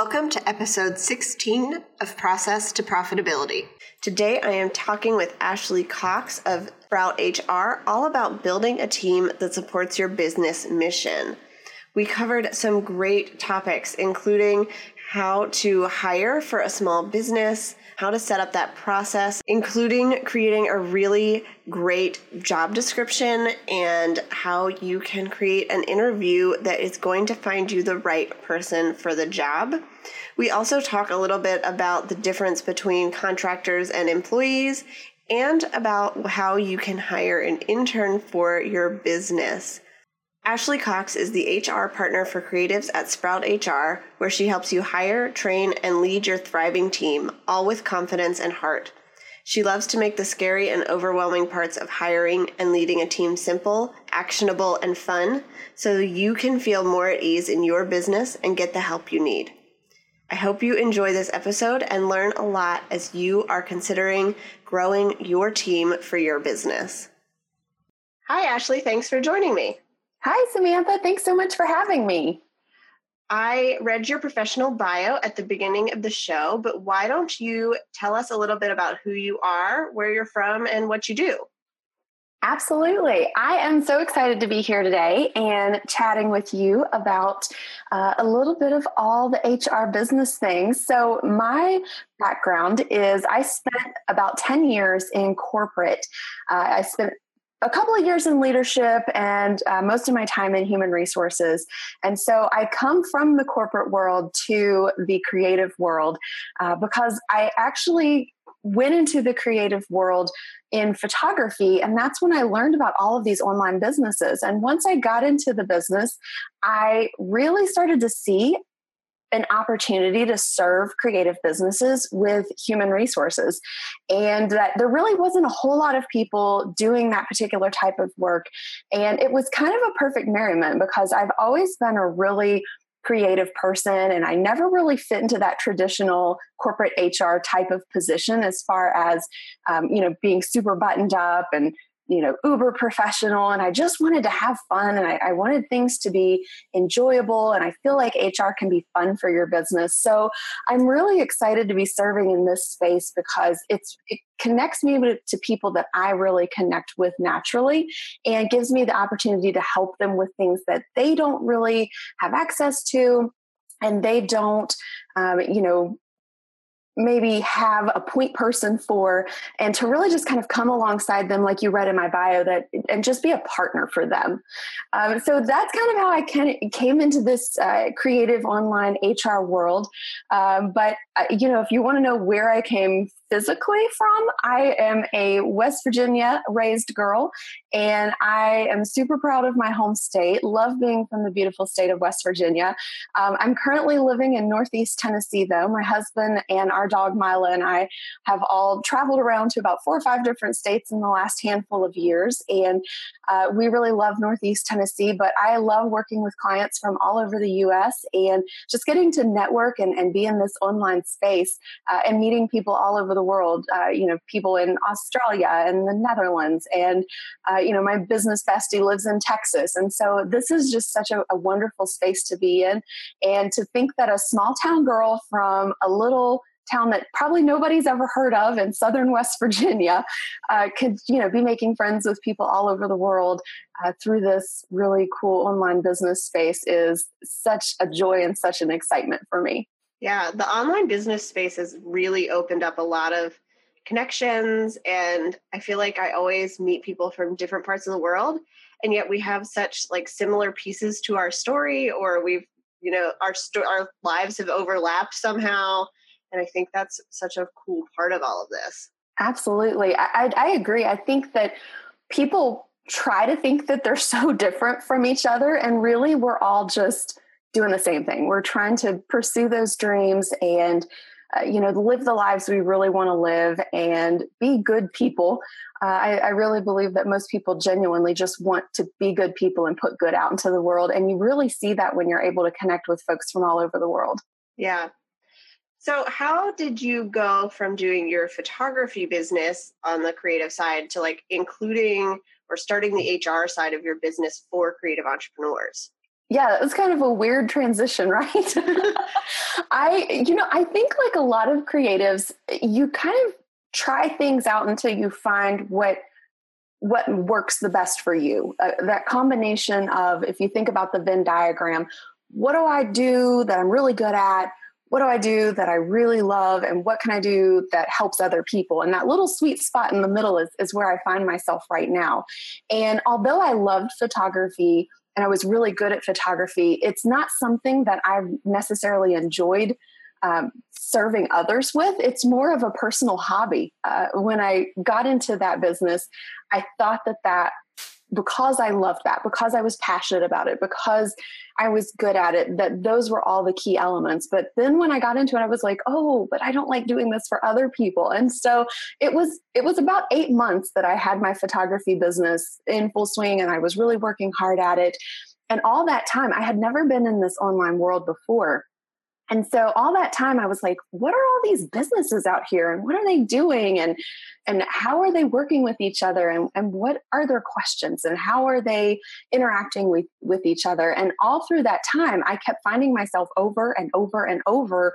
Welcome to episode 16 of Process to Profitability. Today I am talking with Ashley Cox of Sprout HR all about building a team that supports your business mission. We covered some great topics, including how to hire for a small business, how to set up that process, including creating a really great job description and how you can create an interview that is going to find you the right person for the job. We also talk a little bit about the difference between contractors and employees and about how you can hire an intern for your business. Ashley Cox is the HR partner for creatives at Sprout HR, where she helps you hire, train, and lead your thriving team, all with confidence and heart. She loves to make the scary and overwhelming parts of hiring and leading a team simple, actionable, and fun so you can feel more at ease in your business and get the help you need. I hope you enjoy this episode and learn a lot as you are considering growing your team for your business. Hi, Ashley. Thanks for joining me. Hi, Samantha. Thanks so much for having me. I read your professional bio at the beginning of the show, but why don't you tell us a little bit about who you are, where you're from, and what you do? Absolutely. I am so excited to be here today and chatting with you about uh, a little bit of all the HR business things. So, my background is I spent about 10 years in corporate. Uh, I spent a couple of years in leadership and uh, most of my time in human resources. And so I come from the corporate world to the creative world uh, because I actually went into the creative world in photography and that's when i learned about all of these online businesses and once i got into the business i really started to see an opportunity to serve creative businesses with human resources. And that there really wasn't a whole lot of people doing that particular type of work. And it was kind of a perfect merriment because i've always been a really creative person and I never really fit into that traditional corporate HR type of position as far as um, you know being super buttoned up and you know uber professional and i just wanted to have fun and I, I, wanted things to be enjoyable and i feel like hr can be fun for your business. So i'm really excited to be serving in this space because it's it connects me to people that i really connect with naturally and gives me the opportunity to help them with things that they don't really have access to and they don't um, you know maybe have a point person for and to really just kind of come alongside them like you read in my bio that and just be a partner for them. Um, so that's kind of how i kind of came into this uh, creative online hr world. Um, but uh, you know if you want to know where i came physically from. I am a West Virginia raised girl, and I am super proud of my home state. Love being from the beautiful state of West Virginia. Um, I'm currently living in Northeast Tennessee, though. My husband and our dog Mila and I have all traveled around to about four or five different states in the last handful of years, and uh, we really love Northeast Tennessee. But I love working with clients from all over the U.S. and just getting to network and, and be in this online space uh, and meeting people all over the world, uh, you know, people in Australia and the Netherlands. And, uh, you know, my business bestie lives in Texas. And so this is just such a, a wonderful space to be in. And to think that a small town girl from a little town that probably nobody's ever heard of in southern west virginia uh, could you know be making friends with people all over the world uh, through this really cool online business space is such a joy and such an excitement for me yeah, the online business space has really opened up a lot of connections. And I feel like I always meet people from different parts of the world. And yet we have such like similar pieces to our story, or we've, you know, our, sto- our lives have overlapped somehow. And I think that's such a cool part of all of this. Absolutely. I, I, I agree. I think that people try to think that they're so different from each other. And really, we're all just doing the same thing. We're trying to pursue those dreams and uh, you know, live the lives we really want to live and be good people. Uh, I, I really believe that most people genuinely just want to be good people and put good out into the world. And you really see that when you're able to connect with folks from all over the world. Yeah. So, how did you go from doing your photography business on the creative side to like including or starting the HR side of your business for creative entrepreneurs? Yeah, it was kind of a weird transition, right? I, you know, I think like a lot of creatives, you kind of try things out until you find what what works the best for you. Uh, that combination of if you think about the Venn diagram, what do I do that I'm really good at? What do I do that I really love? And what can I do that helps other people? And that little sweet spot in the middle is, is where I find myself right now. And although I loved photography, and I was really good at photography. It's not something that I've necessarily enjoyed um, serving others with. It's more of a personal hobby. Uh, when I got into that business, I thought that that because I loved that, because I was passionate about it, because I was good at it, that those were all the key elements. But then when I got into it, I was like, oh, but I don't like doing this for other people. And so it was it was about eight months that I had my photography business in full swing and I was really working hard at it. And all that time, I had never been in this online world before. And so all that time I was like, what are all these businesses out here and what are they doing and and how are they working with each other and, and what are their questions and how are they interacting with, with each other? And all through that time, I kept finding myself over and over and over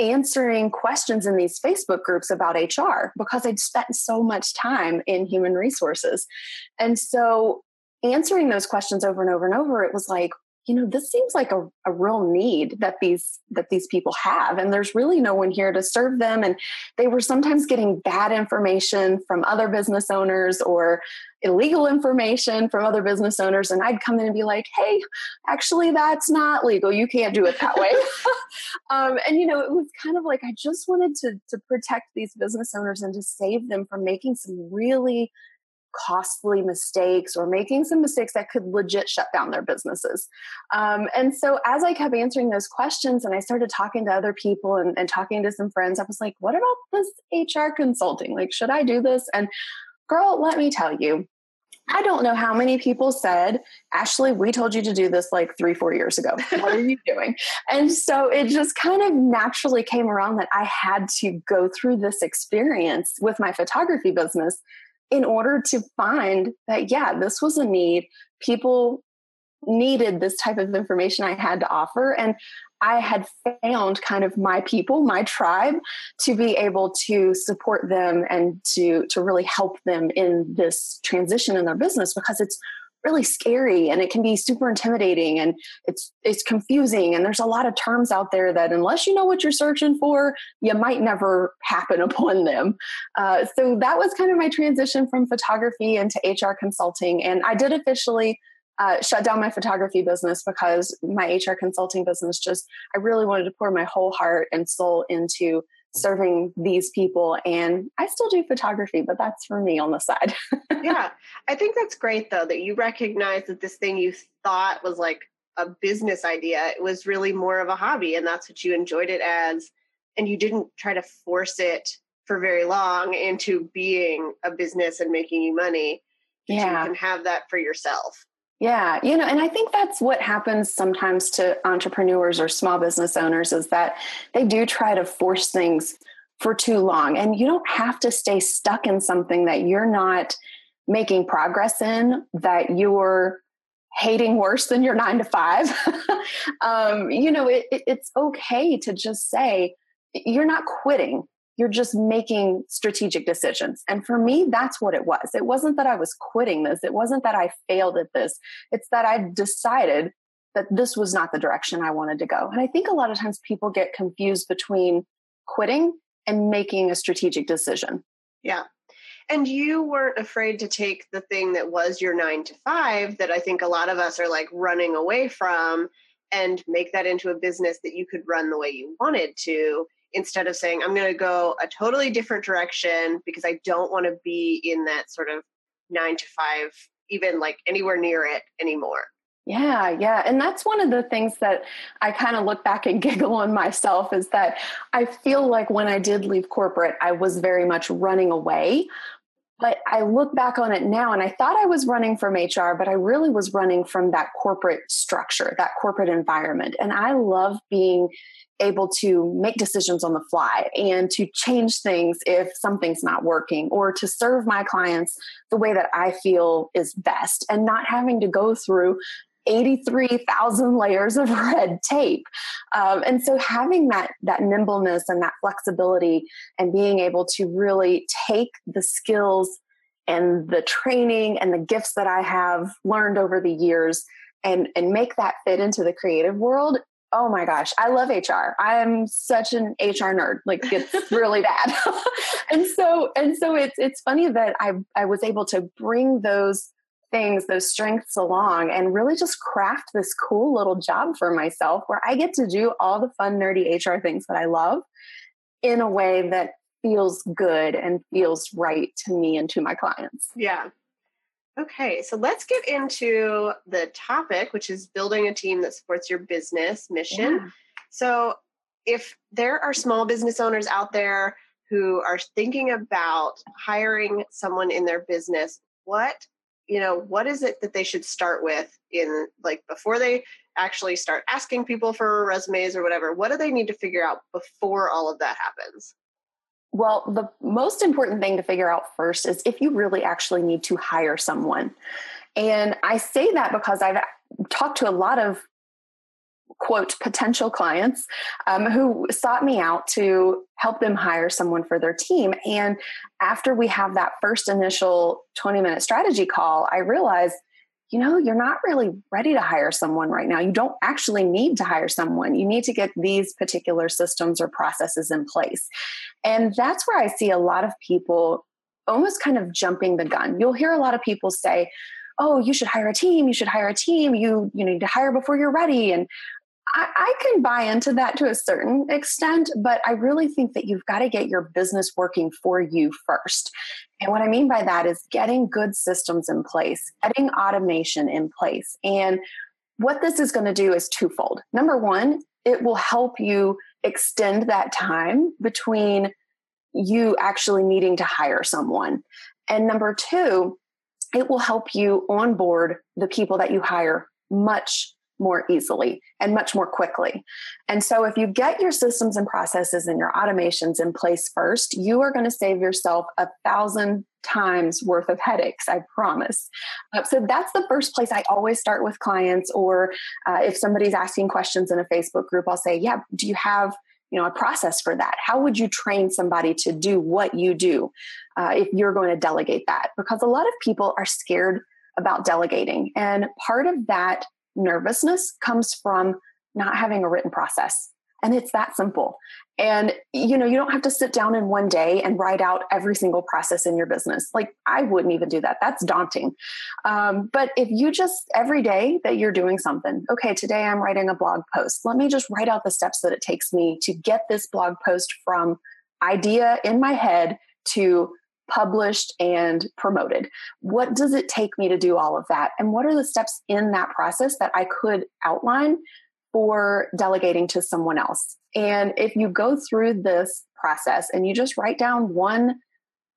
answering questions in these Facebook groups about HR because I'd spent so much time in human resources. And so answering those questions over and over and over, it was like, you know this seems like a, a real need that these that these people have and there's really no one here to serve them and they were sometimes getting bad information from other business owners or illegal information from other business owners and i'd come in and be like hey actually that's not legal. You can't do it that way. Um, and you know it was kind of like i just wanted to to protect these business owners and to save them from making some really costly mistakes or making some mistakes that could legit shut down their businesses. Um, and so, as I kept answering those questions and I started talking to other people and, and talking to some friends, I was like, what about this HR consulting? Like, should I do this? And girl, let me tell you, I don't know how many people said, Ashley, we told you to do this like three, four years ago. What are you doing? And so it just kind of naturally came around that I had to go through this experience with my photography business in order to find that, yeah, this was a need. People needed this type of information I had to offer. And I had found kind of my people, my tribe, to be able to support them and to to really help them in this transition in their business because it's really scary and it can be super intimidating and it's it's confusing and there's a lot of terms out there that unless you know what you're searching for you might never happen upon them. Uh, so that was kind of my transition from photography into hr consulting and i did officially uh, shut down my photography business because my hr consulting business just i really wanted to pour my whole heart and soul into serving these people and i still do photography but that's for me on the side yeah i think that's great though that you recognize that this thing you thought was like a business idea it was really more of a hobby and that's what you enjoyed it as and you didn't try to force it for very long into being a business and making you money yeah. you can have that for yourself yeah, you know, and I think that's what happens sometimes to entrepreneurs or small business owners is that they do try to force things for too long. And you don't have to stay stuck in something that you're not making progress in, that you're hating worse than your nine to five. um, you know, it, it, it's okay to just say, you're not quitting you're just making strategic decisions. And for me, that's what it was. It wasn't that I was quitting this, it wasn't that I failed at this. It's that I decided that this was not the direction I wanted to go. And I think a lot of times people get confused between quitting and making a strategic decision. Yeah. And you weren't afraid to take the thing that was your nine to five that I think a lot of us are like running away from and make that into a business that you could run the way you wanted to instead of saying i'm going to go a totally different direction because i don't want to be in that sort of nine to five even like anywhere near it anymore Yeah, yeah. And that's one of the things that I kind of look back and giggle on myself is that I feel like when I did leave corporate, I was very much running away. But I look back on it now and I thought I was running from HR, but I really was running from that corporate structure, that corporate environment. And I love being able to make decisions on the fly and to change things if something's not working or to serve my clients the way that I feel is best and not having to go through 83,000 layers of red tape. Um, and so having that, that nimbleness and that flexibility and being able to really take the skills and the training and the gifts that I have learned over the years and, and make that fit into the creative world oh my gosh i love hr i'm such an hr nerd like it's really bad and so and so it's it's funny that i i was able to bring those things those strengths along and really just craft this cool little job for myself where i get to do all the fun nerdy hr things that i love in a way that feels good and feels right to me and to my clients yeah Okay, so let's get into the topic, which is building a team that supports your business mission. Yeah. So, if there are small business owners out there who are thinking about hiring someone in their business, what you know, what is it that they should start with in like before they actually start asking people for resumes or whatever? What do they need to figure out before all of that happens? Well, the most important thing to figure out first is if you really actually need to hire someone. And I say that because I've talked to a lot of quote potential clients um, who sought me out to help them hire someone for their team and after we have that first initial 20 minute strategy call i realized you know, you're not really ready to hire someone right now. You don't actually need to hire someone. You need to get these particular systems or processes in place. And that's where I see a lot of people almost kind of jumping the gun. You'll hear a lot of people say, oh you should hire a team you should hire a team you you need to hire before you're ready and I, I, can buy into that to a certain extent, but I really think that you've got to get your business working for you first. And what I mean by that is getting good systems in place, getting automation in place. And what this is going to do is twofold. Number one, it will help you extend that time between you actually needing to hire someone. And number two, it will help you onboard the people that you hire much more easily and much more quickly. And so, if you get your systems and processes and your automations in place first, you are going to save yourself a thousand times worth of headaches, I promise. Uh, so, that's the first place I always start with clients. Or uh, if somebody's asking questions in a Facebook group, I'll say, Yeah, do you have you know a process for that how would you train somebody to do what you do uh, if you're going to delegate that because a lot of people are scared about delegating and part of that nervousness comes from not having a written process. And it's that simple. And you know, you don't have to sit down in one day and write out every single process in your business. Like I wouldn't even do that. That's daunting. Um, but if you just every day that you're doing something, okay, today I'm writing a blog post. Let me just write out the steps that it takes me to get this blog post from idea in my head to published and promoted. What does it take me to do all of that? And what are the steps in that process that I could outline for delegating to someone else? And if you go through this process and you just write down one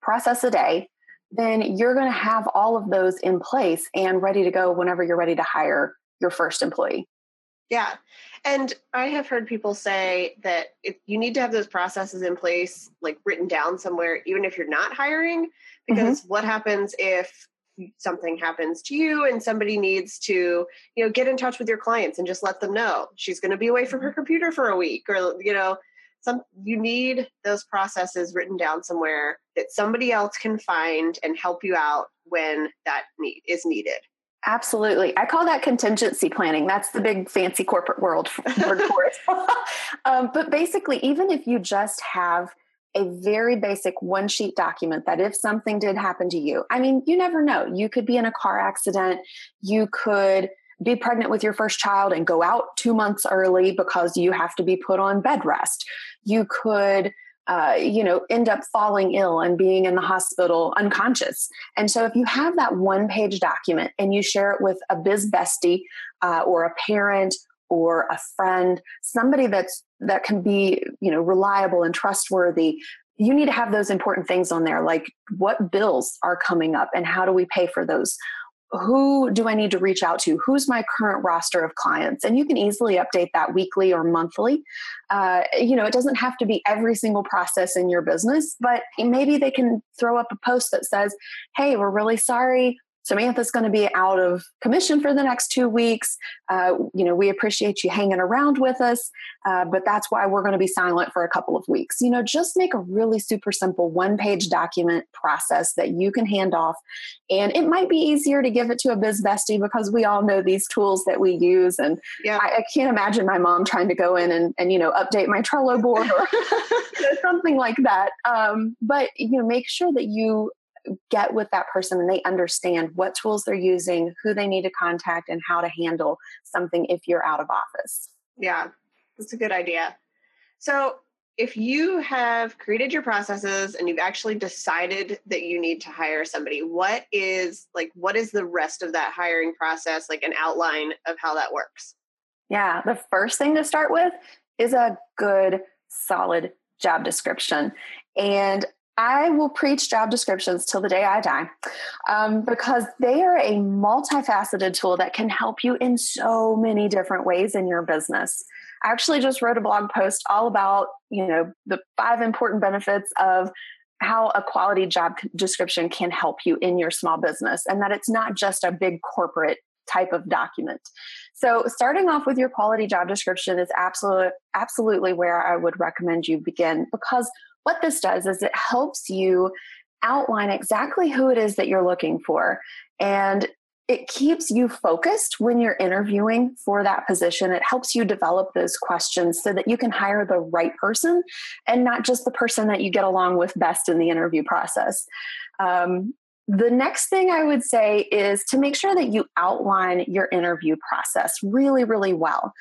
process a day, then you're going to have all of those in place and ready to go whenever you're ready to hire your first employee. Yeah. And I have heard people say that if you need to have those processes in place, like written down somewhere, even if you're not hiring, because mm-hmm. what happens if something happens to you and somebody needs to, you know, get in touch with your clients and just let them know she's going to be away from her mm-hmm. computer for a week or, you know, some you need those processes written down somewhere that somebody else can find and help you out when that need is needed. Absolutely. I call that contingency planning. That's the big fancy corporate world word for it. um, but basically, even if you just have a very basic one sheet document that if something did happen to you, I mean, you never know. You could be in a car accident, you could be pregnant with your first child and go out two months early because you have to be put on bed rest. You could uh, you know, end up falling ill and being in the hospital unconscious. And so, if you have that one page document and you share it with a biz bestie uh, or a parent or a friend, somebody that's that can be, you know, reliable and trustworthy, you need to have those important things on there, like what bills are coming up and how do we pay for those who do I need to reach out to? Who's my current roster of clients? And you can easily update that weekly or monthly. Uh, you know, it doesn't have to be every single process in your business, but maybe they can throw up a post that says, Hey, we're really sorry. Samantha's going to be out of commission for the next two weeks. Uh, you know, we appreciate you hanging around with us, uh, but that's why we're going to be silent for a couple of weeks. You know, just make a really super simple one page document process that you can hand off. And it might be easier to give it to a biz bestie because we all know these tools that we use. And yeah. I, I, can't imagine my mom trying to go in and, and you know, update my Trello board or you know, something like that. Um, but, you know, make sure that you get with that person and they understand what tools they're using, who they need to contact, and how to handle something if you're out of office. Yeah, that's a good idea. So, if you have created your processes and you've actually decided that you need to hire somebody, what is like what is the rest of that hiring process, like an outline of how that works? Yeah, the first thing to start with is a good solid job description. And I will preach job descriptions till the day I die um, because they are a multifaceted tool that can help you in so many different ways in your business. I actually just wrote a blog post all about, you know, the five important benefits of how a quality job description can help you in your small business and that it's not just a big corporate type of document. So starting off with your quality job description is absolutely absolutely where I would recommend you begin because what this does is it helps you outline exactly who it is that you're looking for. And it keeps you focused when you're interviewing for that position. It helps you develop those questions so that you can hire the right person and not just the person that you get along with best in the interview process. Um, the next thing I would say is to make sure that you outline your interview process really, really well.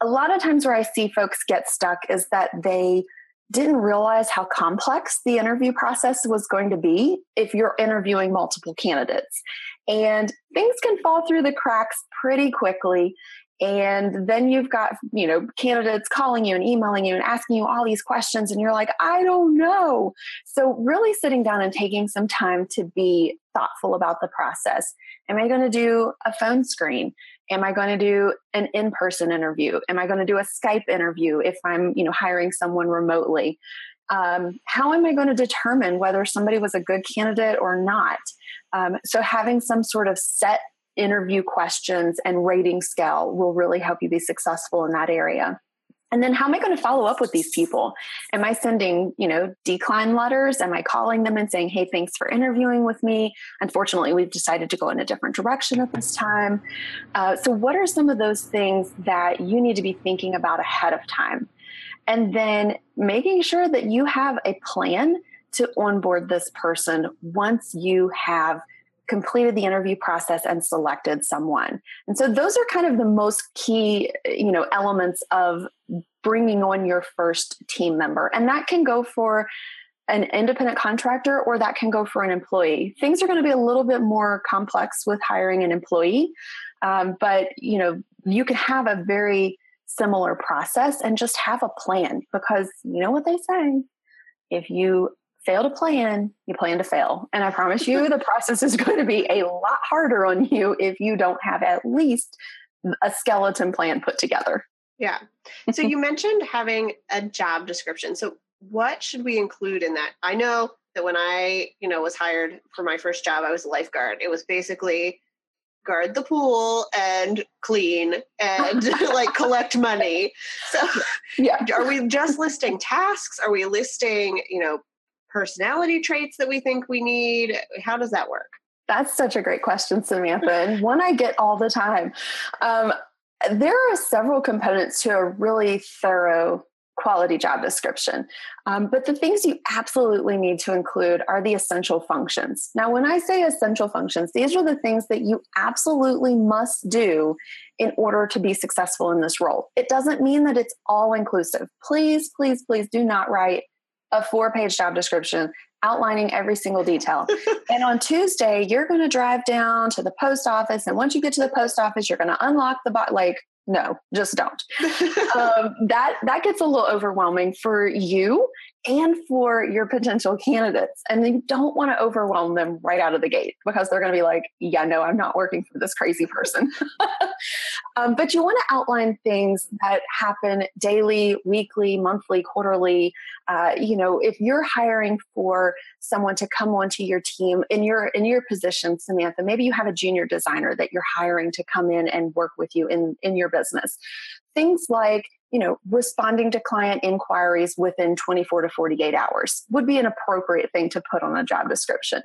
A lot of times where I see folks get stuck is that they didn't realize how complex the interview process was going to be if you're interviewing multiple candidates. And things can fall through the cracks pretty quickly. And then you've got, you know, candidates calling you and emailing you and asking you all these questions, and you're like, I don't know. So, really sitting down and taking some time to be thoughtful about the process. Am I going to do a phone screen? Am I going to do an in-person interview? Am I going to do a Skype interview if I'm, you know, hiring someone remotely? Um, how am I going to determine whether somebody was a good candidate or not? Um, so having some sort of set interview questions and rating scale will really help you be successful in that area and then how am i going to follow up with these people? Am i sending you know decline letters? Am i calling them and saying hey thanks for interviewing with me. Unfortunately we've decided to go in a different direction at this time. Uh, so what are some of those things that you need to be thinking about ahead of time? And then making sure that you have a plan to onboard this person once you have completed the interview process and selected someone. And so those are kind of the most key, you know, elements of bringing on your first team member. And that can go for an independent contractor or that can go for an employee. Things are going to be a little bit more complex with hiring an employee. Um, but, you know, you can have a very similar process and just have a plan because you know what they say if you fail to plan, you plan to fail. And I promise you, the process is going to be a lot harder on you if you don't have at least a skeleton plan put together. Yeah. So you mentioned having a job description. So what should we include in that? I know that when I, you know, was hired for my first job, I was a lifeguard. It was basically guard the pool and clean and like collect money. So yeah. are we just listing tasks? Are we listing, you know, personality traits that we think we need? How does that work? That's such a great question, Samantha, and one I get all the time. Um, there are several components to a really thorough quality job description. Um, but the things you absolutely need to include are the essential functions. Now, when I say essential functions, these are the things that you absolutely must do in order to be successful in this role. It doesn't mean that it's all inclusive. Please, please, please do not write a four page job description outlining every single detail. and on Tuesday, you're going to drive down to the post office. And once you get to the post office, you're going to unlock the box. Like, no, just don't. um, that that gets a little overwhelming for you and for your potential candidates. And you don't want to overwhelm them right out of the gate because they're going to be like, yeah, no, I'm not working for this crazy person. um, but you want to outline things that happen daily, weekly, monthly, quarterly. Uh, you know, if you're hiring for someone to come onto your team in your in your position, Samantha, maybe you have a junior designer that you're hiring to come in and work with you in in your business. Things like you know, responding to client inquiries within 24 to 48 hours would be an appropriate thing to put on a job description.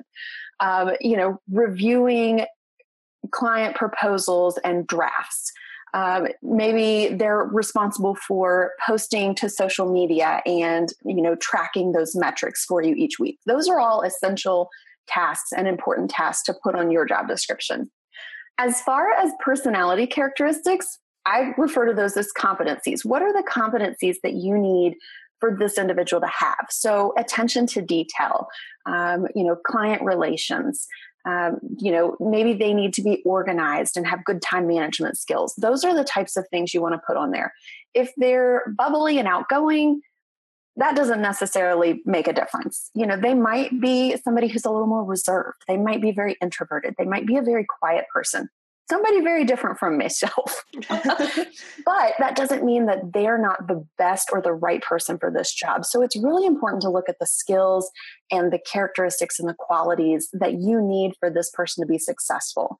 Um, you know, reviewing client proposals and drafts. Um, maybe they're responsible for posting to social media and you know tracking those metrics for you each week those are all essential tasks and important tasks to put on your job description as far as personality characteristics I refer to those as competencies. What are the competencies that you need for this individual to have? So attention to detail, um, you know, client relations. Um, you know, maybe they need to be organized and have good time management skills. Those are the types of things you want to put on there. If they're bubbly and outgoing, that doesn't necessarily make a difference. You know, they might be somebody who's a little more reserved. They might be very introverted. They might be a very quiet person somebody very different from myself. but that doesn't mean that they're not the best or the right person for this job. So it's really important to look at the skills and the characteristics and the qualities that you need for this person to be successful.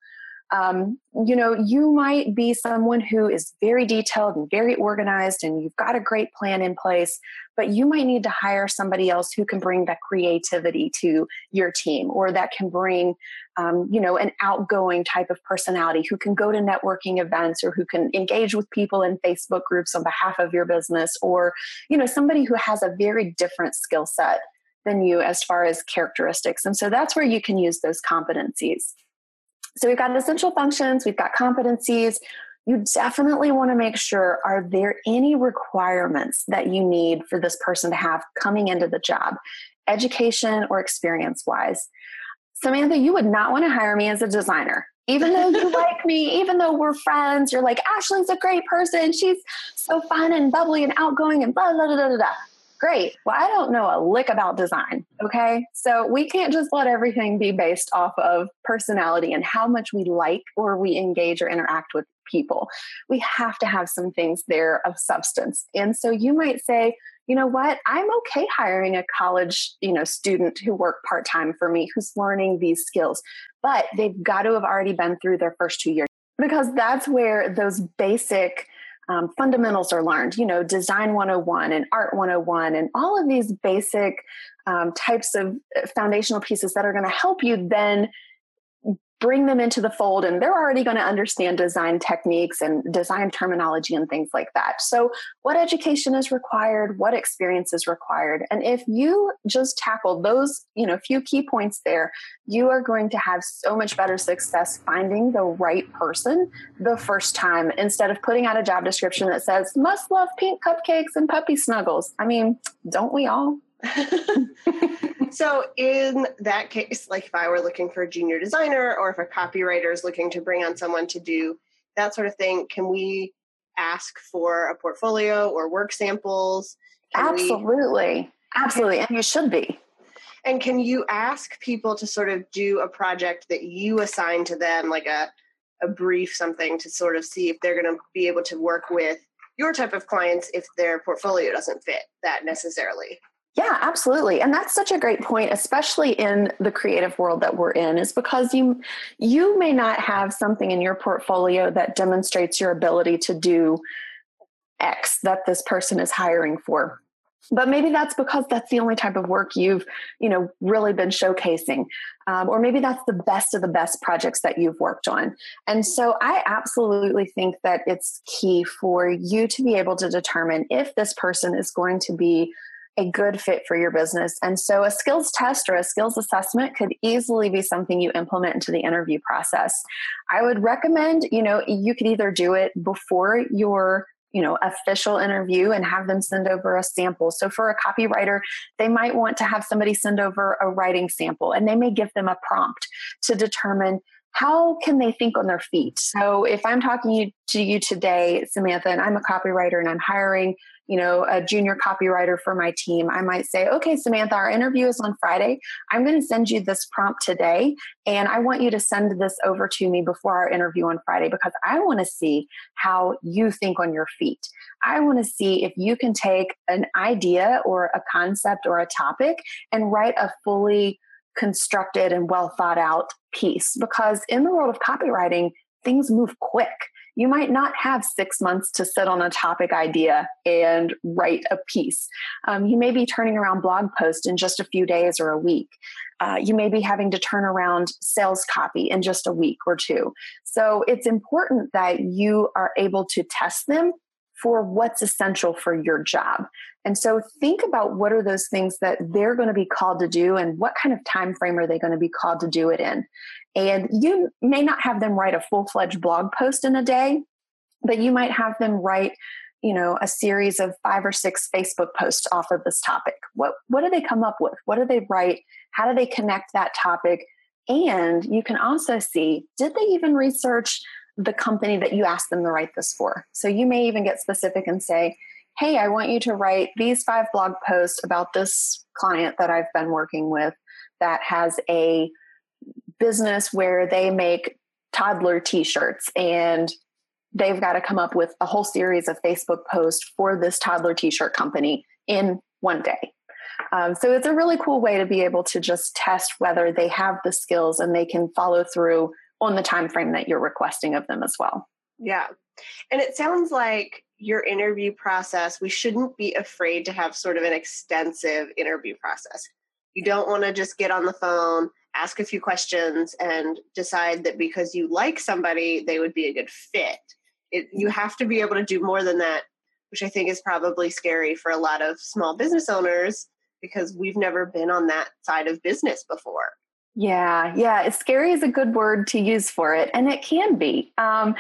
Um, you know, you might be someone who is very detailed and very organized, and you've got a great plan in place, but you might need to hire somebody else who can bring that creativity to your team or that can bring um, you know an outgoing type of personality who can go to networking events or who can engage with people in facebook groups on behalf of your business or you know somebody who has a very different skill set than you as far as characteristics. And so that's where you can use those competencies so we've got essential functions we've got competencies you definitely want to make sure are there any requirements that you need for this person to have coming into the job education or experience wise Samantha, you would not want to hire me as a designer. Even though you like me, even though we're friends, you're like, Ashley's a great person. She's so fun and bubbly and outgoing and blah, blah, blah, blah, blah. Great. Well, I don't know a lick about design. Okay. So we can't just let everything be based off of personality and how much we like or we engage or interact with people. We have to have some things there of substance. And so you might say, you know what i'm okay hiring a college you know student who work part-time for me who's learning these skills but they've got to have already been through their first two years because that's where those basic um, fundamentals are learned you know design 101 and art 101 and all of these basic um, types of uh, foundational pieces that are going to help you then bring them into the fold and they're already going to understand design techniques and design terminology and things like that. So, what education is required, what experience is required, and if you just tackle those, you know, few key points there, you are going to have so much better success finding the right person the first time instead of putting out a job description that says must love pink cupcakes and puppy snuggles. I mean, don't we all? so in that case like if i were looking for a junior designer or if a copywriter is looking to bring on someone to do that sort of thing can we ask for a portfolio or work samples? Can absolutely we, absolutely. And you should be. And can you ask people to sort of do a project that you assign to them like a a brief something to sort of see if they're going to be able to work with your type of clients if their portfolio doesn't fit that necessarily yeah, absolutely. And that's such a great point, especially in the creative world that we're in, is because you you may not have something in your portfolio that demonstrates your ability to do X that this person is hiring for. But maybe that's because that's the only type of work you've, you know, really been showcasing, um, or maybe that's the best of the best projects that you've worked on. And so, I absolutely think that it's key for you to be able to determine if this person is going to be a good fit for your business. And so a skills test or a skills assessment could easily be something you implement into the interview process. I would recommend, you know, you could either do it before your you know official interview and have them send over a sample so for a copywriter they might want to have somebody send over a writing sample and they may give them a prompt to determine how can they think on their feet so if i'm talking to you today samantha and i'm a copywriter and i'm hiring you know, a junior copywriter for my team, I might say, okay, Samantha, our interview is on Friday. I'm going to send you this prompt today, and I want you to send this over to me before our interview on Friday because I want to see how you think on your feet. I want to see if you can take an idea or a concept or a topic and write a fully constructed and well thought out piece because in the world of copywriting, things move quick you might not have six months to sit on a topic idea and write a piece. Um, you may be turning around blog posts in just a few days or a week. Uh, you may be having to turn around sales copy in just a week or two. So it's important that you are able to test them for what's essential for your job. And so think about what are those things that they're going to be called to do and what kind of time frame are they going to be called to do it in. And you may not have them write a full-fledged blog post in a day, but you might have them write you know a series of five or six facebook posts off of this topic. What what do they come up with? What do they write? How do they connect that topic? And you can also see did they even research the company that you asked them to write this for? So you may even get specific and say hey i want you to write these five blog posts about this client that i've been working with that has a business where they make toddler t-shirts and they've got to come up with a whole series of Facebook posts for this toddler t-shirt company in one day. Um, so it's a really cool way to be able to just test whether they have the skills and they can follow through on the time frame that you're requesting of them as well. Yeah. And it sounds like your interview process, we shouldn't be afraid to have sort of an extensive interview process. You don't want to just get on the phone ask a few questions and decide that because you like somebody, they would be a good fit. It, you have to be able to do more than that, which I think is probably scary for a lot of small business owners because we've never been on that side of business before. Yeah, yeah. Scary is a good word to use for it, and it can be. Um,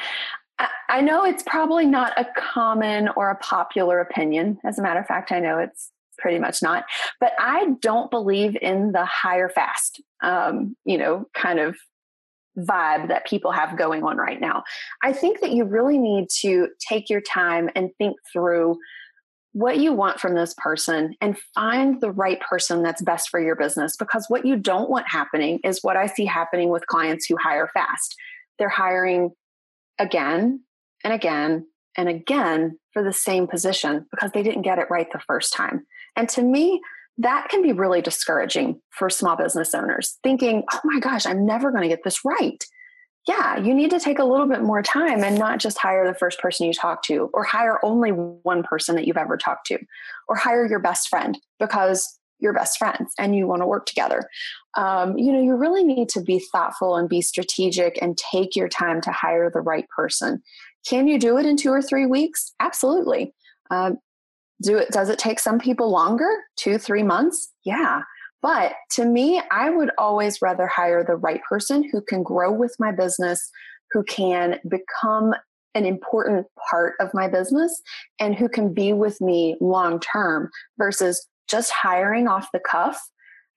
I, I know it's probably not a common or a popular opinion. As a matter of fact, I know it's pretty much not. But I don't believe in the hire fast, um, you know, kind of vibe that people have going on right now. I think that you really need to take your time and think through what you want from this person and find the right person that's best for your business because what you don't want happening is what I see happening with clients who hire fast. They're hiring again and again and again for the same position because they didn't get it right the first time. And to me, that can be really discouraging for small business owners thinking, oh my gosh, I'm never going to get this right. Yeah, you need to take a little bit more time and not just hire the first person you talk to, or hire only one person that you've ever talked to, or hire your best friend because you're best friends and you want to work together. Um, you know, you really need to be thoughtful and be strategic and take your time to hire the right person. Can you do it in two or three weeks? Absolutely. Um, do it does it take some people longer? Two three months? Yeah. But to me i would always rather hire the right person who can grow with my business who can become an important part of my business and who can be with me long term versus just hiring off the cuff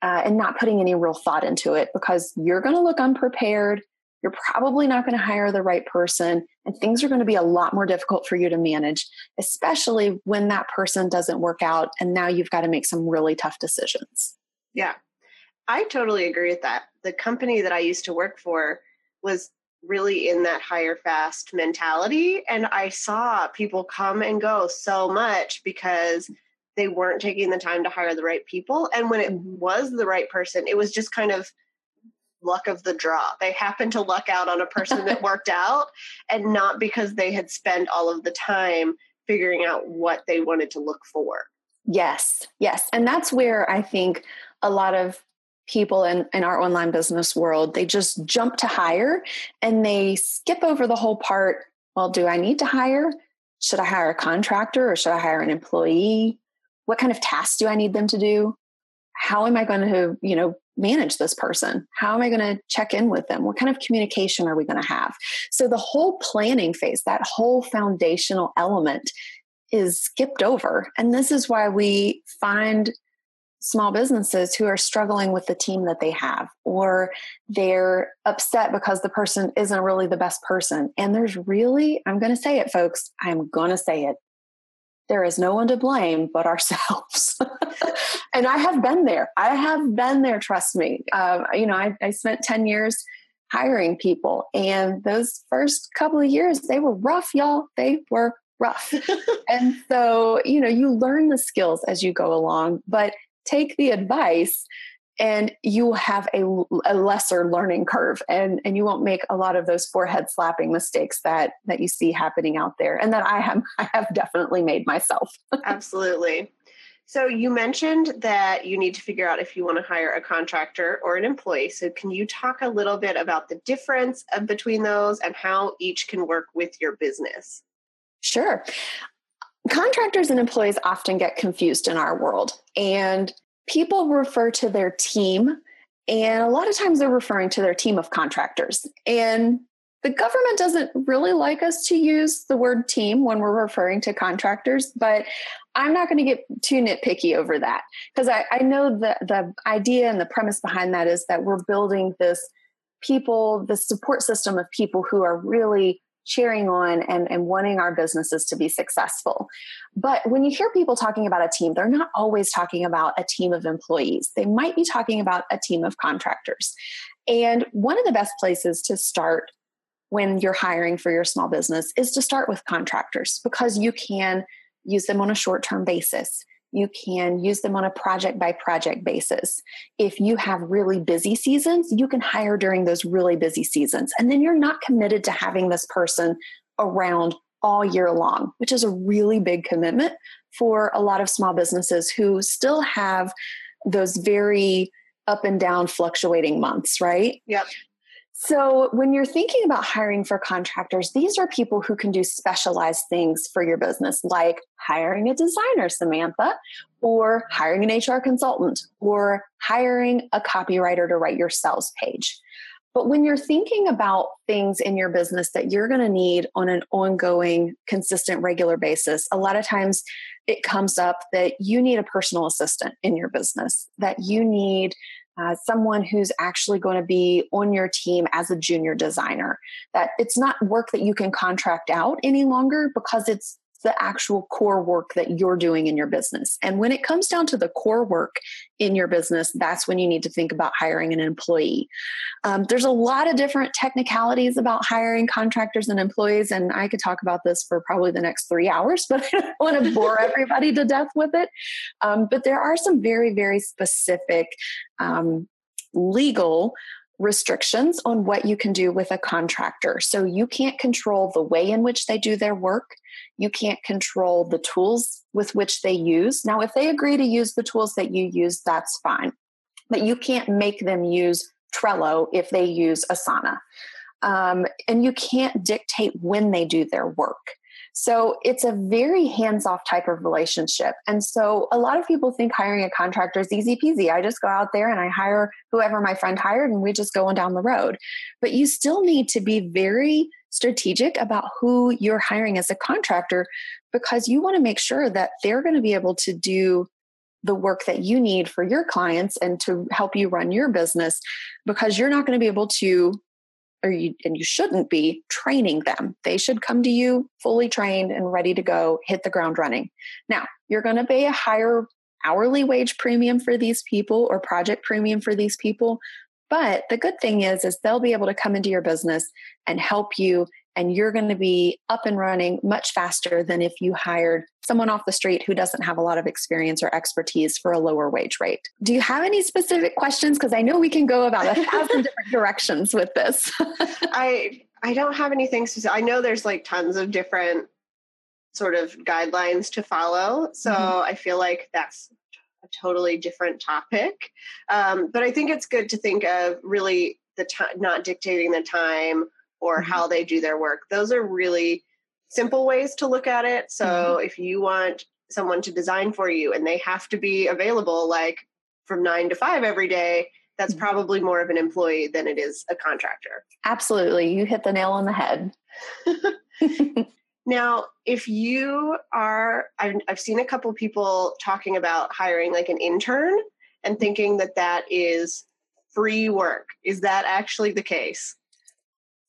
uh, and not putting any real thought into it because you're going to look unprepared you're probably not going to hire the right person and things are going to be a lot more difficult for you to manage especially when that person doesn't work out and now you've got to make some really tough decisions. Yeah. I totally agree with that. The company that i used to work for was really in that hire fast mentality and i saw people come and go so much because they weren't taking the time to hire the right people and when it mm-hmm. was the right person it was just kind of luck of the draw. They happened to luck out on a person that worked out and not because they had spent all of the time figuring out what they wanted to look for. Yes, yes. And that's where I think a lot of people in, in our online business world, they just jump to hire and they skip over the whole part. Well, do I need to hire? Should I hire a contractor or should I hire an employee? What kind of tasks do I need them to do? How am I going to, you know, manage this person? How am I going to check in with them? What kind of communication are we going to have? So the whole planning phase, that whole foundational element is skipped over. And this is why we find small businesses who are struggling with the team that they have or they're upset because the person isn't really the best person and there's really i'm going to say it folks i'm going to say it there is no one to blame but ourselves. And i have been there. I have been there trust me. Uh, you know I, I spent 10 years hiring people and those first couple of years they were rough y'all. They were rough. And so you know you learn the skills as you go along but take the advice and you have a, a, lesser learning curve and, and you won't make a lot of those forehead slapping mistakes that that you see happening out there and that i have i have definitely made myself. Absolutely. So you mentioned that you need to figure out if you want to hire a contractor or an employee. So can you talk a little bit about the difference between those and how each can work with your business? Sure. Contractors and employees often get confused in our world and people refer to their team and a lot of times they're referring to their team of contractors. And the government doesn't really like us to use the word team when we're referring to contractors but i'm not going to get too nitpicky over that because I, I know that the idea and the premise behind that is that we're building this people the support system of people who are really cheering on and, and wanting our businesses to be successful. But when you hear people talking about a team, they're not always talking about a team of employees. They might be talking about a team of contractors. And one of the best places to start when you're hiring for your small business is to start with contractors because you can use them on a short term basis you can use them on a project by project basis. If you have really busy seasons, you can hire during those really busy seasons. And then you're not committed to having this person around all year long, which is a really big commitment for a lot of small businesses who still have those very up and down fluctuating months, right? Yep. So, when you're thinking about hiring for contractors, these are people who can do specialized things for your business, like hiring a designer, Samantha, or hiring an HR consultant, or hiring a copywriter to write your sales page. But when you're thinking about things in your business that you're going to need on an ongoing, consistent, regular basis, a lot of times it comes up that you need a personal assistant in your business, that you need uh, someone who's actually going to be on your team as a junior designer. That it's not work that you can contract out any longer because it's the actual core work that you're doing in your business. And when it comes down to the core work in your business, that's when you need to think about hiring an employee. Um, there's a lot of different technicalities about hiring contractors and employees, and I could talk about this for probably the next three hours, but I don't want to bore everybody to death with it. Um, but there are some very, very specific um, legal restrictions on what you can do with a contractor. So you can't control the way in which they do their work. You can't control the tools with which they use. Now, if they agree to use the tools that you use, that's fine. But you can't make them use Trello if they use Asana. Um, and you can't dictate when they do their work. So it's a very hands off type of relationship. And so a lot of people think hiring a contractor is easy peasy. I just go out there and I hire whoever my friend hired and we just go on down the road. But you still need to be very strategic about who you're hiring as a contractor because you want to make sure that they're going to be able to do the work that you need for your clients and to help you run your business because you're not going to be able to or you and you shouldn't be training them. They should come to you fully trained and ready to go, hit the ground running. Now, you're going to pay a higher hourly wage premium for these people or project premium for these people, but the good thing is is they'll be able to come into your business and help you and you're going to be up and running much faster than if you hired someone off the street who doesn't have a lot of experience or expertise for a lower wage rate. Do you have any specific questions? Because I know we can go about a thousand different directions with this. I I don't have anything specific. I know there's like tons of different sort of guidelines to follow. So mm-hmm. I feel like that's a totally different topic. Um, but I think it's good to think of really the time, not dictating the time or mm-hmm. how they do their work. Those are really simple ways to look at it. So mm-hmm. if you want someone to design for you and they have to be available like from nine to five every day, that's mm-hmm. probably more of an employee than it is a contractor. Absolutely. You hit the nail on the head. now, if you are, I've, I've seen a couple people talking about hiring like an intern and thinking that that is free work. Is that actually the case?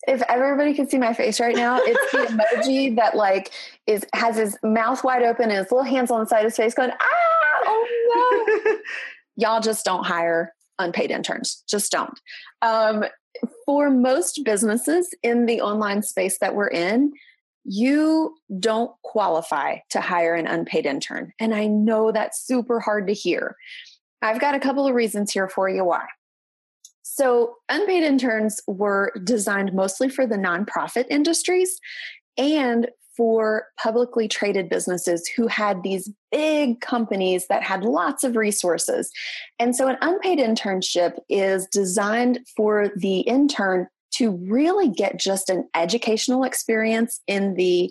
If everybody could see my face right now, it's the emoji that like is has his mouth wide open and his little hands on the side of his face going, ah, oh no. Y'all just don't hire unpaid interns. Just don't. Um, for most businesses in the online space that we're in, you don't qualify to hire an unpaid intern. And I know that's super hard to hear. I've got a couple of reasons here for you why. So, unpaid interns were designed mostly for the nonprofit industries and for publicly traded businesses who had these big companies that had lots of resources. And so, an unpaid internship is designed for the intern to really get just an educational experience in the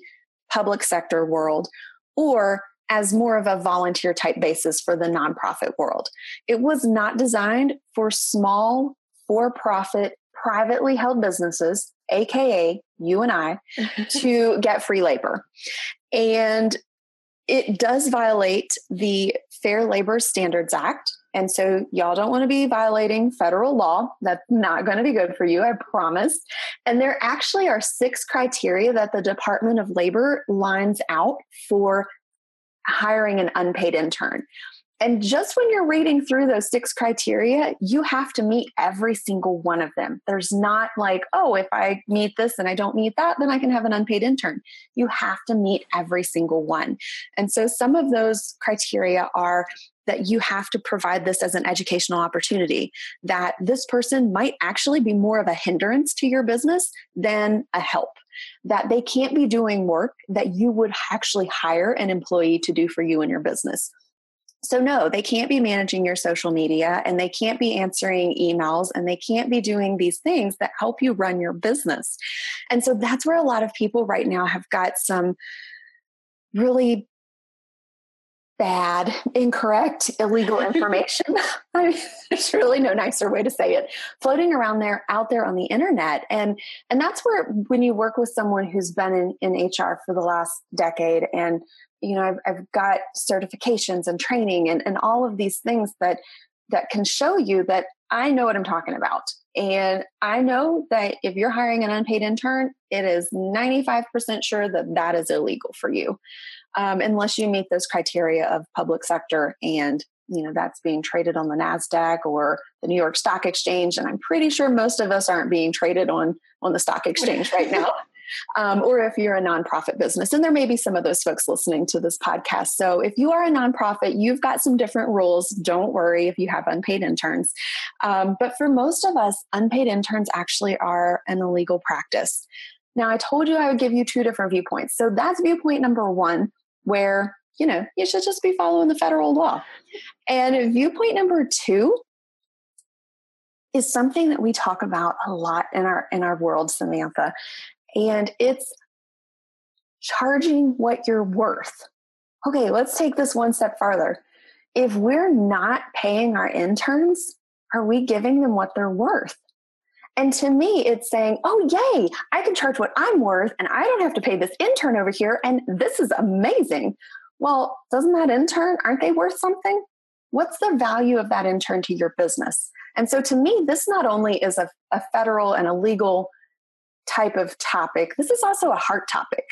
public sector world or as more of a volunteer type basis for the nonprofit world. It was not designed for small for profit, privately held businesses, AKA you and I, to get free labor. And it does violate the Fair Labor Standards Act. And so, y'all don't want to be violating federal law. That's not going to be good for you, I promise. And there actually are six criteria that the Department of Labor lines out for hiring an unpaid intern. And just when you're reading through those six criteria, you have to meet every single one of them. There's not like, oh, if I meet this and I don't meet that, then I can have an unpaid intern. You have to meet every single one. And so some of those criteria are that you have to provide this as an educational opportunity, that this person might actually be more of a hindrance to your business than a help that they can't be doing work that you would actually hire an employee to do for you in your business. So, no, they can't be managing your social media and they can't be answering emails and they can't be doing these things that help you run your business. And so that's where a lot of people right now have got some really bad, incorrect, illegal information. I mean, there's really no nicer way to say it. Floating around there, out there on the internet, and and that's where when you work with someone who's been in, in HR for the last decade and you know I've, I've got certifications and training and, and all of these things that that can show you that i know what i'm talking about. And i know that if you're hiring an unpaid intern it is 95% sure that that is illegal for you um, unless you meet those criteria of public sector and you know that's being traded on the nasdaq or the new york stock exchange. And i'm pretty sure most of us aren't being traded on on the stock exchange right now um, or if you're a nonprofit business. And there may be some of those folks listening to this podcast. So if you are a nonprofit, you've got some different rules. Don't worry if you have unpaid interns. Um, but for most of us, unpaid interns actually are an illegal practice. Now, I told you I would give you two different viewpoints. So that's viewpoint number one, where you know you should just be following the federal law. And viewpoint number two is something that we talk about a lot in our in our world samantha and it's charging what you're worth. Okay, let's take this one step farther. If we're not paying our interns, are we giving them what they're worth? And to me, it's saying, oh, yay, I can charge what I'm worth and I don't have to pay this intern over here. And this is amazing. Well, doesn't that intern, aren't they worth something? What's the value of that intern to your business? And so to me, this not only is a, a federal and a legal type of topic, this is also a heart topic.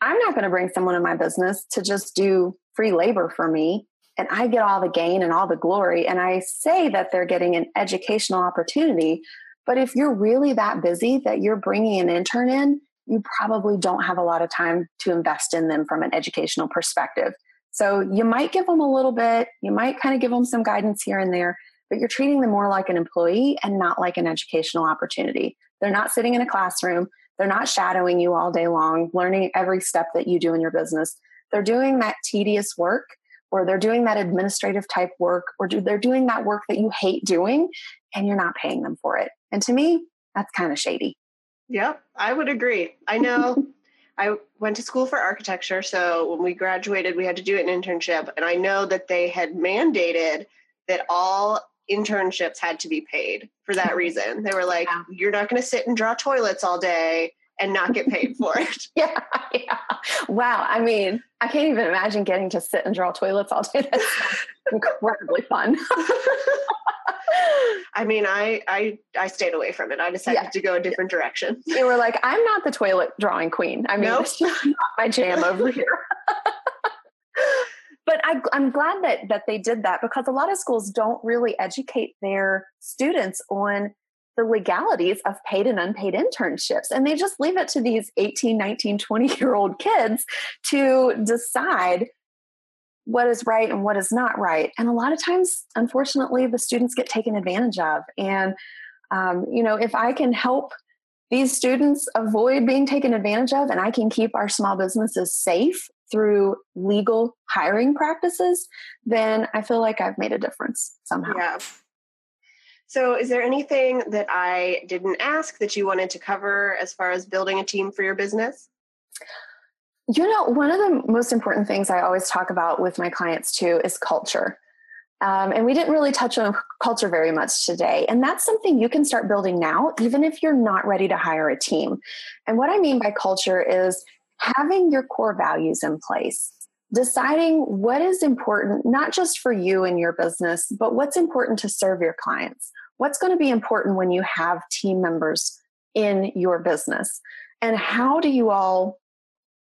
I'm not going to bring someone in my business to just do free labor for me and I get all the gain and all the glory. And I say that they're getting an educational opportunity. But if you're really that busy that you're bringing an intern in, you probably don't have a lot of time to invest in them from an educational perspective. So you might give them a little bit, you might kind of give them some guidance here and there, but you're treating them more like an employee and not like an educational opportunity. They're not sitting in a classroom. They're not shadowing you all day long, learning every step that you do in your business. They're doing that tedious work or they're doing that administrative type work or they're doing that work that you hate doing and you're not paying them for it. And to me, that's kind of shady. Yep, I would agree. I know I went to school for architecture. So when we graduated, we had to do an internship. And I know that they had mandated that all internships had to be paid for that mm-hmm. reason. They were like, yeah. you're not going to sit and draw toilets all day and not get paid for it. yeah, yeah. Wow. I mean, I can't even imagine getting to sit and draw toilets all day. That's incredibly fun. I mean, I I I stayed away from it. I decided yeah. to go a different direction. You were like, I'm not the toilet drawing queen. I mean, nope. not my jam over here. But I, am glad that that they did that because a lot of schools don't really educate their students on the legalities of paid and unpaid internships. And they just leave it to these 18 19 20 year old kids to decide what is right and what is not right. And a lot of times unfortunately the students get taken advantage of. And um, you know if i can help these students avoid being taken advantage of and i can keep our small businesses safe through legal hiring practices then i feel like i've made a difference somehow yeah so, is there anything that I didn't ask that you wanted to cover as far as building a team for your business? You know, one of the most important things I always talk about with my clients too is culture. Um, and we didn't really touch on culture very much today. And that's something you can start building now, even if you're not ready to hire a team. And what I mean by culture is having your core values in place deciding what is important, not just for you and your business, but what's important to serve your clients. What's going to be important when you have team members in your business? And how do you all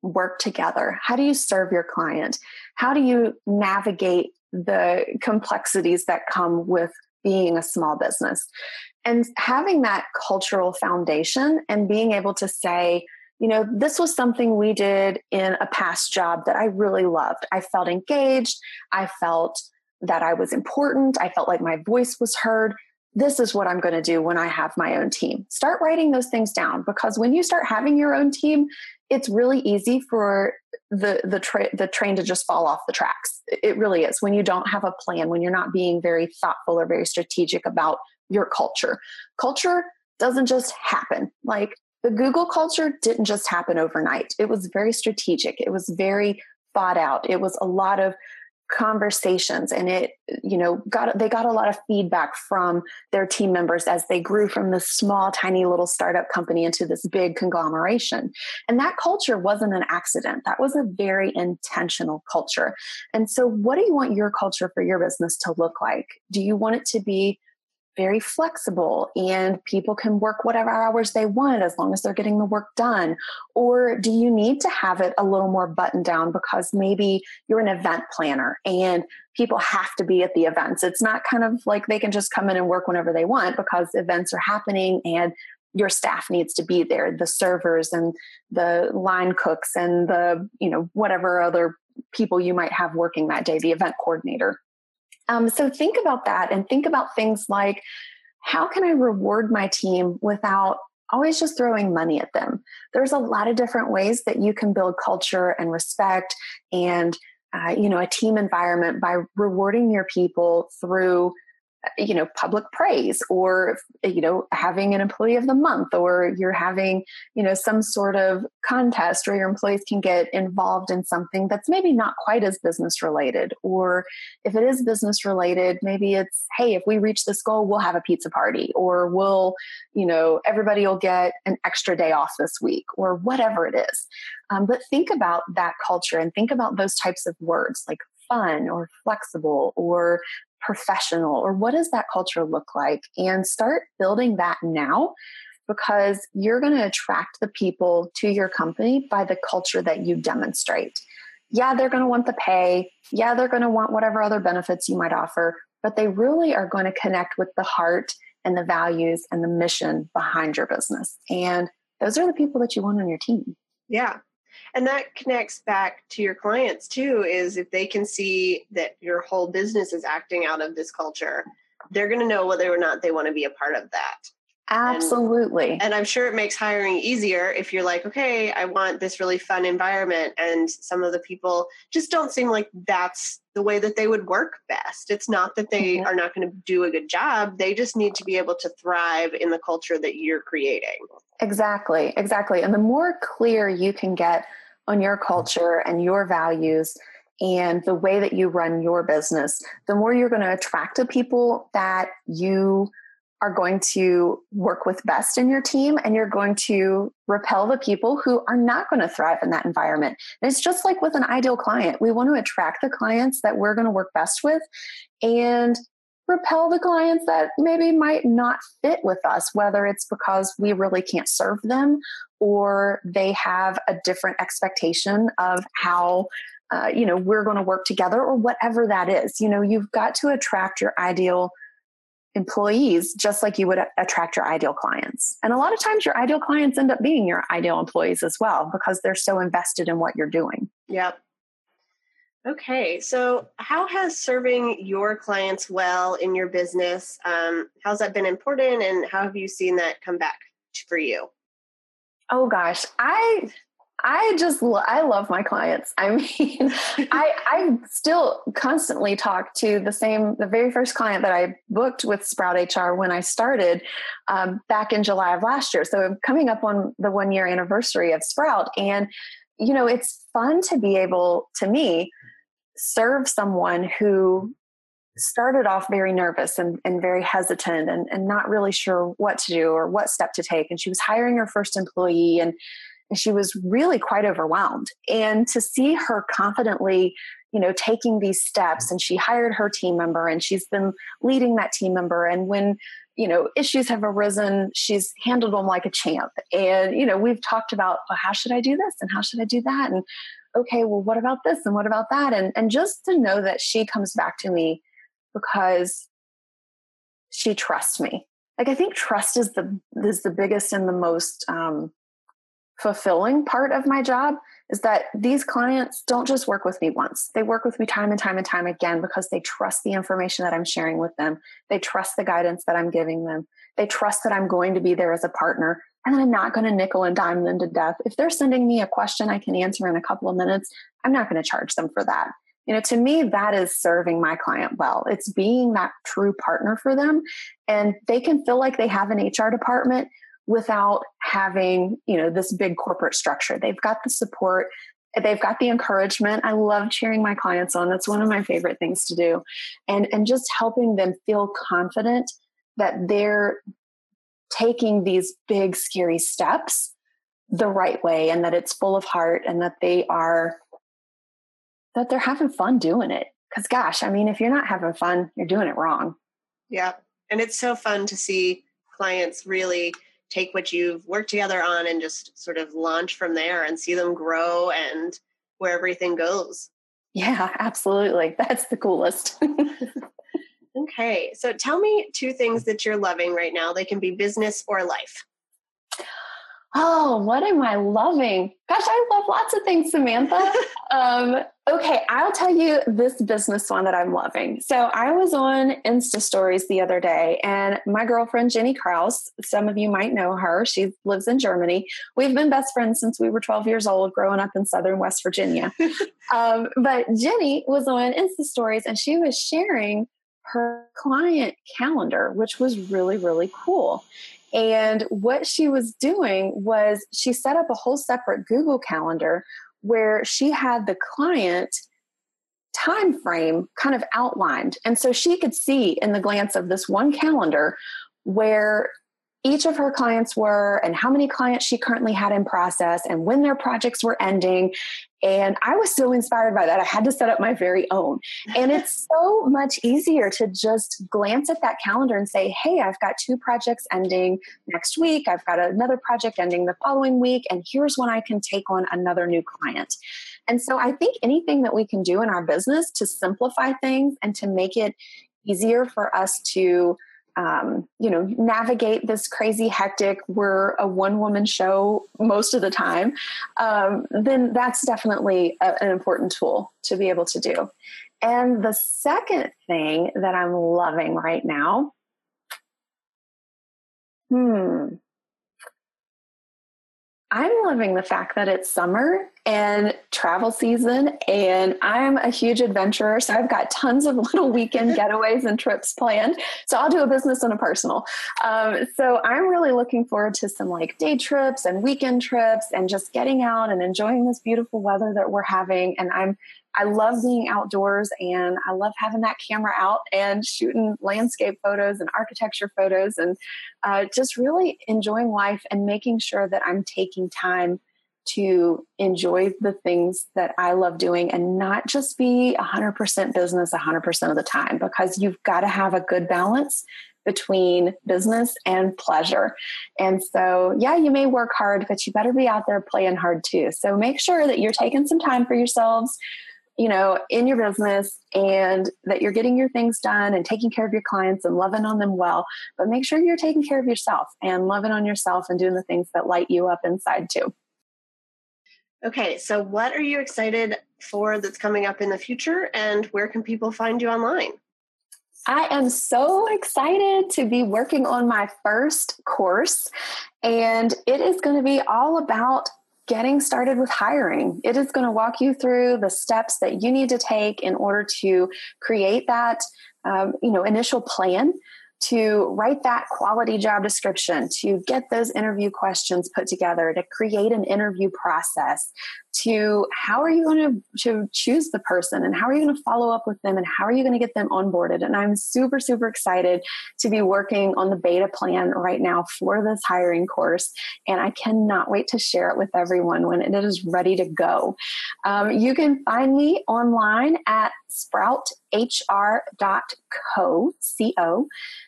work together? How do you serve your client? How do you navigate the complexities that come with being a small business? And having that cultural foundation and being able to say, you know, this was something we did in a past job that I really loved. I felt engaged. I felt that I was important. I felt like my voice was heard. This is what I'm going to do when I have my own team. Start writing those things down because when you start having your own team, it's really easy for the the, tra- the train to just fall off the tracks. It really is. When you don't have a plan, when you're not being very thoughtful or very strategic about your culture. Culture doesn't just happen. Like the Google culture didn't just happen overnight. It was very strategic. It was very thought out. It was a lot of conversations and it you know got they got a lot of feedback from their team members as they grew from this small tiny little startup company into this big conglomeration and that culture wasn't an accident that was a very intentional culture and so what do you want your culture for your business to look like do you want it to be very flexible and people can work whatever hours they want as long as they're getting the work done? Or do you need to have it a little more buttoned down because maybe you're an event planner and people have to be at the events? It's not kind of like they can just come in and work whenever they want because events are happening and your staff needs to be there the servers and the line cooks and the you know whatever other people you might have working that day the event coordinator um, so think about that and think about things like how can I reward my team without always just throwing money at them? There's a lot of different ways that you can build culture and respect and uh, you know a team environment by rewarding your people through you know public praise or you know having an employee of the month or you're having you know some sort of contest where your employees can get involved in something that's maybe not quite as business related. Or if it is business related maybe it's hey if we reach this goal we'll have a pizza party or we'll you know everybody will get an extra day off this week or whatever it is. Um, but think about that culture and think about those types of words like fun or flexible or professional or what does that culture look like? And start building that now because you're going to attract the people to your company by the culture that you demonstrate. Yeah they're going to want the pay. Yeah they're going to want whatever other benefits you might offer but they really are going to connect with the heart and the values and the mission behind your business. And those are the people that you want on your team. Yeah and that connects back to your clients too is if they can see that your whole business is acting out of this culture they're going to know whether or not they want to be a part of that. Absolutely. and, and, i'm sure it makes hiring easier if you're like okay i want this really fun environment and some of the people just don't seem like that's the way that they would work best. It's not that they mm-hmm. are not going to do a good job they just need to be able to thrive in the culture that you're creating exactly exactly and the more clear you can get on your mm-hmm. culture and your values and the way that you run your business, the more you're going to attract the people that you are going to work with best in your team and you're going to repel the people who are not going to thrive in that environment. And it's just like with an ideal client. We want to attract the clients that we're going to work best with and repel the clients that maybe might not fit with us, whether it's because we really can't serve them or they have a different expectation of how uh, you know we're going to work together or whatever that is. You know you've got to attract your ideal employees just like you would attract your ideal clients. And a lot of times your ideal clients end up being your ideal employees as well because they're so invested in what you're doing. Yep okay so how has serving your clients well in your business um, how's that been important and how have you seen that come back for you oh gosh i I just I love my clients. I mean, I I still constantly talk to the same the very first client that I booked with Sprout HR when I started um, back in July of last year. So I'm coming up on the one year anniversary of Sprout, and you know it's fun to be able to me serve someone who started off very nervous and, and very hesitant and, and not really sure what to do or what step to take and she was hiring her first employee and and she was really quite overwhelmed. And to see her confidently, you know, taking these steps, and she hired her team member, and she's been leading that team member. And when you know issues have arisen, she's handled them like a champ. And you know, we've talked about well, how should I do this and how should I do that, and okay, well, what about this and what about that, and and just to know that she comes back to me because she trusts me. Like I think trust is the is the biggest and the most um, fulfilling part of my job is that these clients don't just work with me once. They work with me time and time and time again because they trust the information that I'm sharing with them. They trust the guidance that I'm giving them. They trust that I'm going to be there as a partner and I'm not going to nickel and dime them to death. If they're sending me a question I can answer in a couple of minutes, I'm not going to charge them for that. You know, to me, that is serving my client well. It's being that true partner for them. And they can feel like they have an HR department without having you know this big corporate structure they've got the support they've got the encouragement i love cheering my clients on that's one of my favorite things to do and and just helping them feel confident that they're taking these big scary steps the right way and that it's full of heart and that they are that they're having fun doing it because gosh i mean if you're not having fun you're doing it wrong yeah and it's so fun to see clients really take what you've worked together on and just sort of launch from there and see them grow and where everything goes. Yeah, absolutely. That's the coolest. okay. So tell me two things that you're loving right now. They can be business or life. Oh, what am I loving? Gosh, I love lots of things, Samantha. um, okay, I'll tell you this business one that I'm loving. So I was on Insta stories the other day, and my girlfriend Jenny Kraus, some of you might know her. She lives in Germany. We've been best friends since we were 12 years old, growing up in Southern West Virginia. um, but Jenny was on Insta stories, and she was sharing her client calendar, which was really, really cool. And what she was doing was she set up a whole separate Google Calendar where she had the client time frame kind of outlined. And so she could see in the glance of this one calendar where each of her clients were and how many clients she currently had in process and when their projects were ending and I was so inspired by that. I had to set up my very own. And it's so much easier to just glance at that calendar and say, hey, I've got two projects ending next week. I've got another project ending the following week. And here's when I can take on another new client. And so I think anything that we can do in our business to simplify things and to make it easier for us to um, you know, navigate this crazy hectic, we're a one woman show most of the time, um, then that's definitely a, an important tool to be able to do. And the second thing that I'm loving right now, hmm, I'm loving the fact that it's summer and travel season, and I'm a huge adventurer. So I've got tons of little weekend getaways and trips planned. So I'll do a business and a personal. Um, so I'm really looking forward to some like day trips and weekend trips and just getting out and enjoying this beautiful weather that we're having. And I'm I love being outdoors and I love having that camera out and shooting landscape photos and architecture photos and uh, just really enjoying life and making sure that I'm taking time to enjoy the things that I love doing and not just be 100% business 100% of the time because you've got to have a good balance between business and pleasure. And so, yeah, you may work hard, but you better be out there playing hard too. So make sure that you're taking some time for yourselves, you know, in your business and that you're getting your things done and taking care of your clients and loving on them well. But make sure you're taking care of yourself and loving on yourself and doing the things that light you up inside too. Okay, so what are you excited for that's coming up in the future and where can people find you online? I am so excited to be working on my first course, and it is going to be all about getting started with hiring. It is going to walk you through the steps that you need to take in order to create that um, you know initial plan to write that quality job description, to get those interview questions put together, to create an interview process, to how are you going to, to choose the person and how are you going to follow up with them and how are you going to get them onboarded. And I'm super, super excited to be working on the beta plan right now for this hiring course. And I cannot wait to share it with everyone when it is ready to go. Um, you can find me online at sprouthr.co. C-O.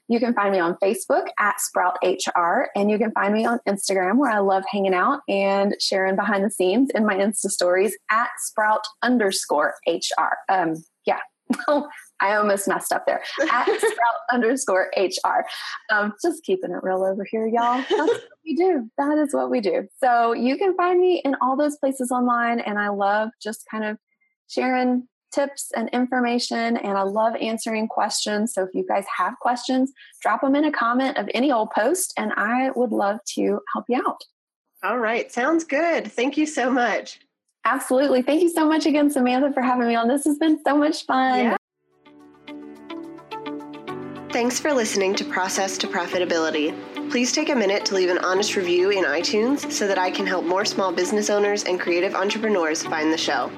You can find me on Facebook at Sprout HR, and you can find me on Instagram where I love hanging out and sharing behind the scenes in my Insta stories at Sprout underscore HR. Um, yeah. Well, I almost messed up there. At Sprout underscore HR. Um, just keeping it real over here, y'all. That's what we do. That is what we do. So you can find me in all those places online, and I love just kind of sharing tips and information, and I love answering questions. So if you guys have questions, drop them in a comment of any old post, and I would love to help you out. All right, sounds good. Thank you so much. Absolutely. Thank you so much again, Samantha, for having me on. This has been so much fun. Yeah. Thanks for listening to Process to Profitability. Please take a minute to leave an honest review in iTunes so that I can help more small business owners and creative entrepreneurs find the show.